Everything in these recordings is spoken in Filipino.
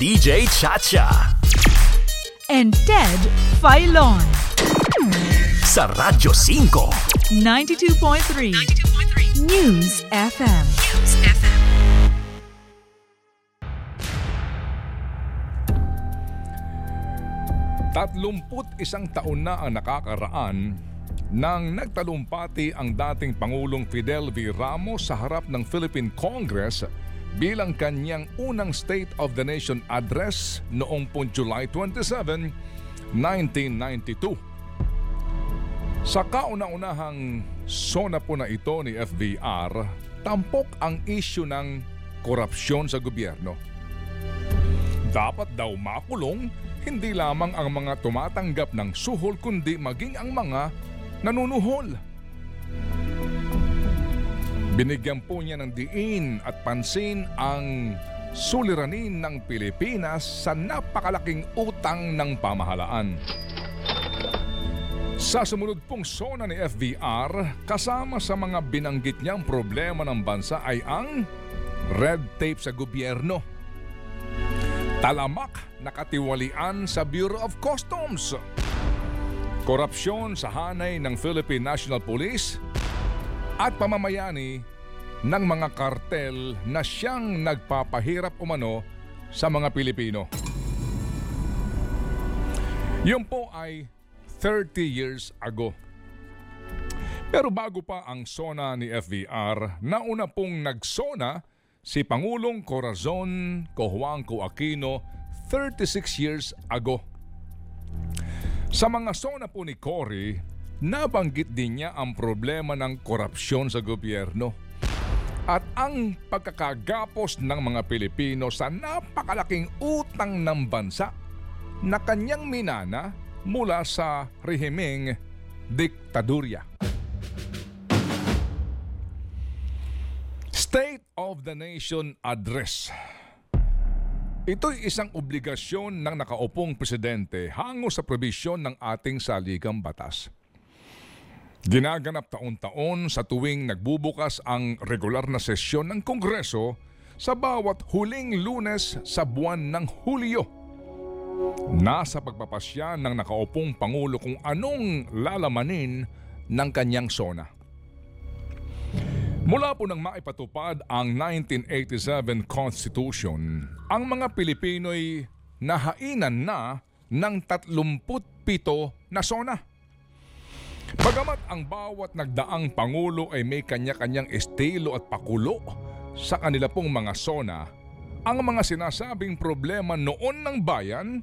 DJ Chacha. and Ted Filon. Sa Radyo 5. 92.3 News FM. Tatlumput isang taon na ang nakakaraan nang nagtalumpati ang dating Pangulong Fidel V. Ramos sa harap ng Philippine Congress bilang kanyang unang State of the Nation address noong pong July 27, 1992. Sa kauna-unahang sona po na ito ni FVR, tampok ang issue ng korupsyon sa gobyerno. Dapat daw makulong hindi lamang ang mga tumatanggap ng suhol kundi maging ang mga nanunuhol. Binigyan po niya ng diin at pansin ang suliranin ng Pilipinas sa napakalaking utang ng pamahalaan. Sa sumunod pong sona ni FVR, kasama sa mga binanggit niyang problema ng bansa ay ang red tape sa gobyerno. Talamak na katiwalian sa Bureau of Customs. Korupsyon sa hanay ng Philippine National Police at pamamayani ng mga kartel na siyang nagpapahirap umano sa mga Pilipino. Yun po ay 30 years ago. Pero bago pa ang sona ni FVR, nauna pong nagsona si Pangulong Corazon Cojuangco Aquino 36 years ago. Sa mga sona po ni Cory, nabanggit din niya ang problema ng korupsyon sa gobyerno at ang pagkakagapos ng mga Pilipino sa napakalaking utang ng bansa na kanyang minana mula sa rehimeng diktadurya. State of the Nation Address. Ito'y isang obligasyon ng nakaupong presidente hango sa probisyon ng ating saligang batas. Ginaganap taon-taon sa tuwing nagbubukas ang regular na sesyon ng Kongreso sa bawat huling lunes sa buwan ng Hulyo. Nasa pagpapasya ng nakaupong Pangulo kung anong lalamanin ng kanyang sona. Mula po nang maipatupad ang 1987 Constitution, ang mga Pilipino'y nahainan na ng 37 na sona. Bagamat ang bawat nagdaang pangulo ay may kanya-kanyang estilo at pakulo sa kanila pong mga sona, ang mga sinasabing problema noon ng bayan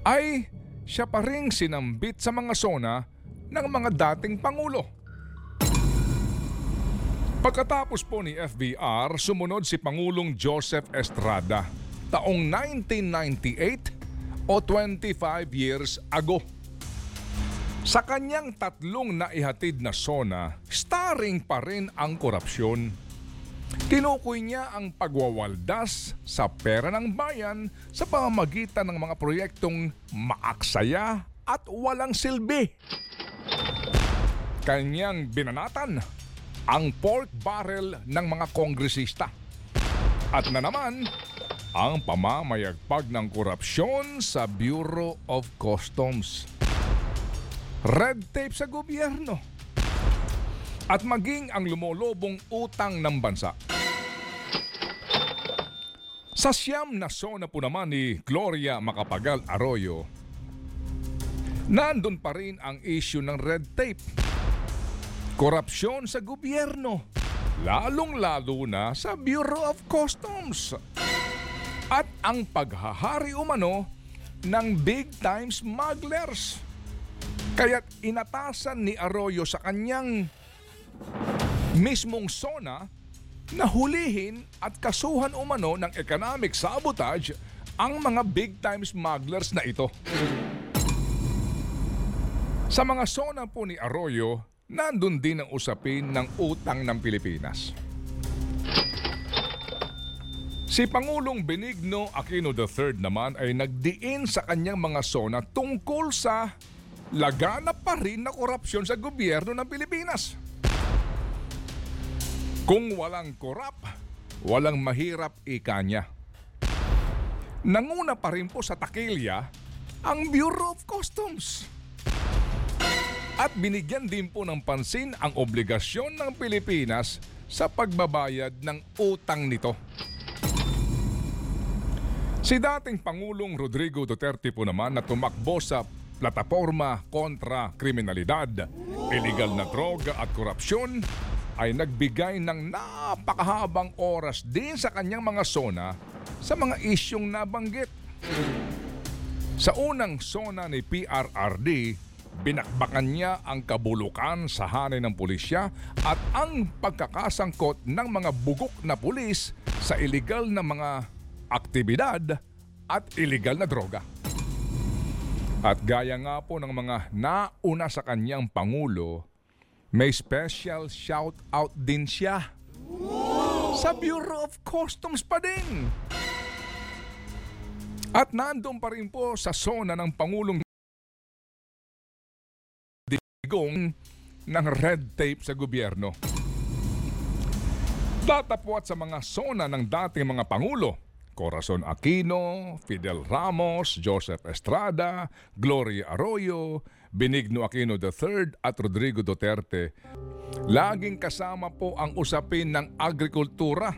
ay siya pa ring sinambit sa mga sona ng mga dating pangulo. Pagkatapos po ni FBR, sumunod si Pangulong Joseph Estrada taong 1998 o 25 years ago. Sa kanyang tatlong naihatid na sona, starring pa rin ang korupsyon. Tinukoy niya ang pagwawaldas sa pera ng bayan sa pamamagitan ng mga proyektong maaksaya at walang silbi. Kanyang binanatan ang pork barrel ng mga kongresista. At na naman, ang pamamayagpag ng korupsyon sa Bureau of Customs. Red tape sa gobyerno. At maging ang lumolobong utang ng bansa. Sa siyam na sona po naman ni Gloria Macapagal Arroyo, nandun pa rin ang issue ng red tape korupsyon sa gobyerno, lalong-lalo na sa Bureau of Customs. At ang paghahari umano ng big-time smugglers. Kaya't inatasan ni Arroyo sa kanyang mismong sona na hulihin at kasuhan umano ng economic sabotage ang mga big-time smugglers na ito. Sa mga sona po ni Arroyo, nandun din ang usapin ng utang ng Pilipinas. Si Pangulong Benigno Aquino III naman ay nagdiin sa kanyang mga sona tungkol sa laganap pa rin na korupsyon sa gobyerno ng Pilipinas. Kung walang korap, walang mahirap ika niya. nanguna pa rin po sa takilya ang Bureau of Customs. At binigyan din po ng pansin ang obligasyon ng Pilipinas sa pagbabayad ng utang nito. Si dating Pangulong Rodrigo Duterte po naman na tumakbo sa plataforma kontra kriminalidad, illegal na droga at korupsyon ay nagbigay ng napakahabang oras din sa kanyang mga sona sa mga isyong nabanggit. Sa unang sona ni PRRD, binakbakan niya ang kabulukan sa hanay ng pulisya at ang pagkakasangkot ng mga bugok na pulis sa illegal na mga aktibidad at illegal na droga. At gaya nga po ng mga nauna sa kanyang Pangulo, may special shout out din siya sa Bureau of Customs pa din. At nandun pa rin po sa zona ng Pangulong digong ng red tape sa gobyerno. Datapwat sa mga zona ng dating mga Pangulo, Corazon Aquino, Fidel Ramos, Joseph Estrada, Gloria Arroyo, Benigno Aquino III at Rodrigo Duterte. Laging kasama po ang usapin ng agrikultura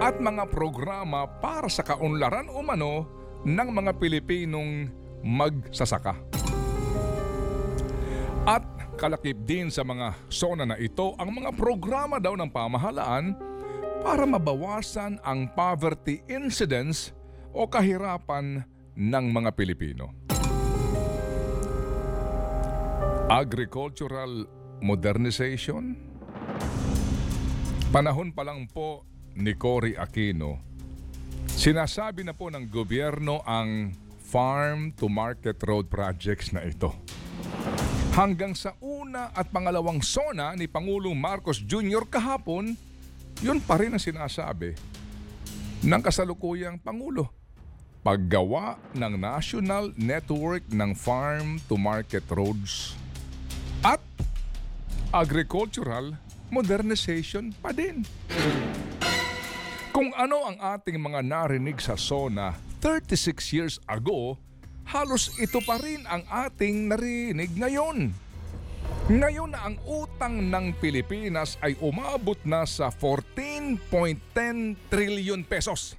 at mga programa para sa kaunlaran umano ng mga Pilipinong magsasaka. At kalakip din sa mga zona na ito ang mga programa daw ng pamahalaan para mabawasan ang poverty incidence o kahirapan ng mga Pilipino. Agricultural modernization? Panahon pa lang po ni Cory Aquino, sinasabi na po ng gobyerno ang farm to market road projects na ito. Hanggang sa una at pangalawang sona ni Pangulong Marcos Jr. kahapon, yun pa rin ang sinasabi ng kasalukuyang Pangulo. Paggawa ng National Network ng Farm to Market Roads at Agricultural Modernization pa din. Kung ano ang ating mga narinig sa SONA 36 years ago, halos ito pa rin ang ating narinig ngayon. Ngayon na ang utang ng Pilipinas ay umabot na sa 14.10 trillion pesos.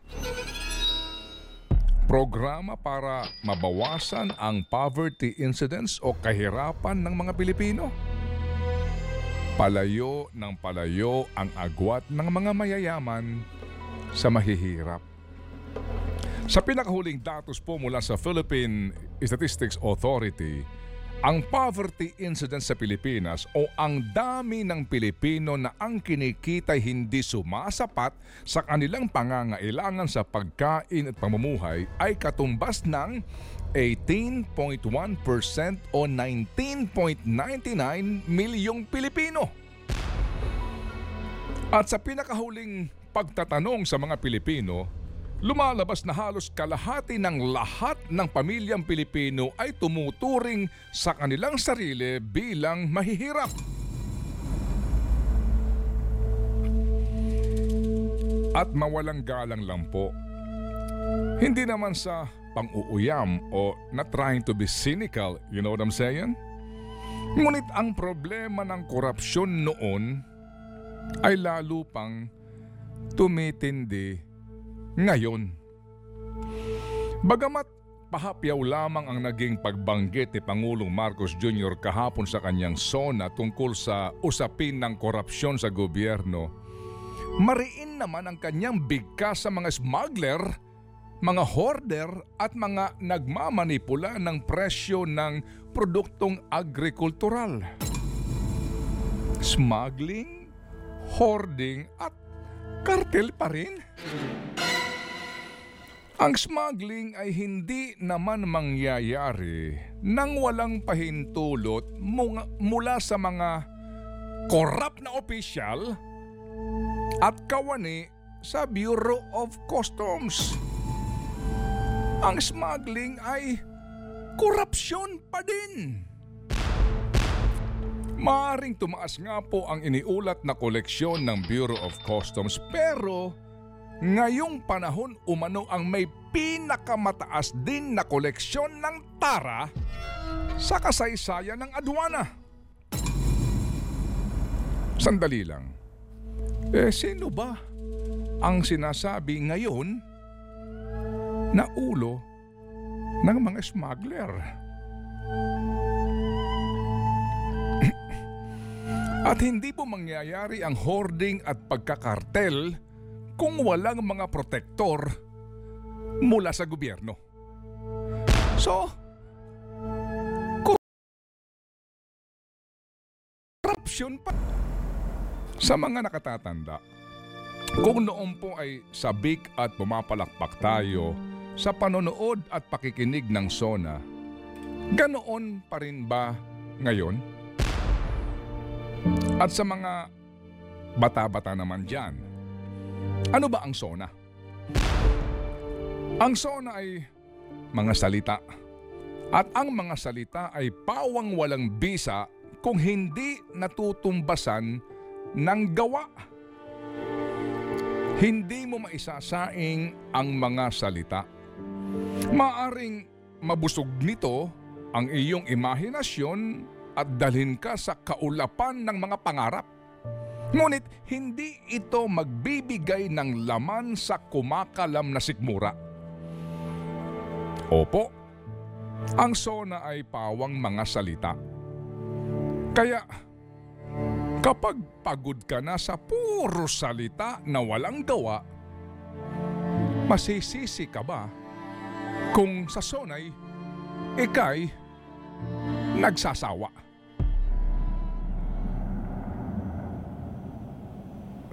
Programa para mabawasan ang poverty incidence o kahirapan ng mga Pilipino. Palayo ng palayo ang agwat ng mga mayayaman sa mahihirap. Sa pinakahuling datos po mula sa Philippine Statistics Authority, ang poverty incidence sa Pilipinas o ang dami ng Pilipino na ang kinikita hindi sumasapat sa kanilang pangangailangan sa pagkain at pamumuhay ay katumbas ng 18.1% o 19.99 milyong Pilipino. At sa pinakahuling pagtatanong sa mga Pilipino, lumalabas na halos kalahati ng lahat ng pamilyang Pilipino ay tumuturing sa kanilang sarili bilang mahihirap. At mawalang galang lang po. Hindi naman sa pang-uuyam o not trying to be cynical, you know what I'm saying? Ngunit ang problema ng korupsyon noon ay lalo pang tumitindi ngayon. Bagamat pahapyaw lamang ang naging pagbanggit ni Pangulong Marcos Jr. kahapon sa kanyang sona tungkol sa usapin ng korupsyon sa gobyerno, mariin naman ang kanyang bigkas sa mga smuggler, mga hoarder at mga nagmamanipula ng presyo ng produktong agrikultural. Smuggling, hoarding at kartel pa rin. Ang smuggling ay hindi naman mangyayari nang walang pahintulot mula sa mga korap na opisyal at kawani sa Bureau of Customs. Ang smuggling ay korupsyon pa din. Maaring tumaas nga po ang iniulat na koleksyon ng Bureau of Customs pero ngayong panahon umano ang may pinakamataas din na koleksyon ng tara sa kasaysayan ng adwana. Sandali lang. Eh, sino ba ang sinasabi ngayon na ulo ng mga smuggler? At hindi po mangyayari ang hoarding at pagkakartel kung walang mga protektor mula sa gobyerno. So, corruption pa. Sa mga nakatatanda, kung noon po ay sabik at pumapalakpak tayo sa panonood at pakikinig ng SONA, ganoon pa rin ba ngayon? At sa mga bata-bata naman dyan, ano ba ang SONA? Ang SONA ay mga salita. At ang mga salita ay pawang walang bisa kung hindi natutumbasan ng gawa. Hindi mo maisasaing ang mga salita. Maaring mabusog nito ang iyong imahinasyon at dalhin ka sa kaulapan ng mga pangarap. Ngunit hindi ito magbibigay ng laman sa kumakalam na sikmura. Opo, ang sona ay pawang mga salita. Kaya kapag pagod ka na sa puro salita na walang gawa, masisisi ka ba kung sa sonay ikay nagsasawa?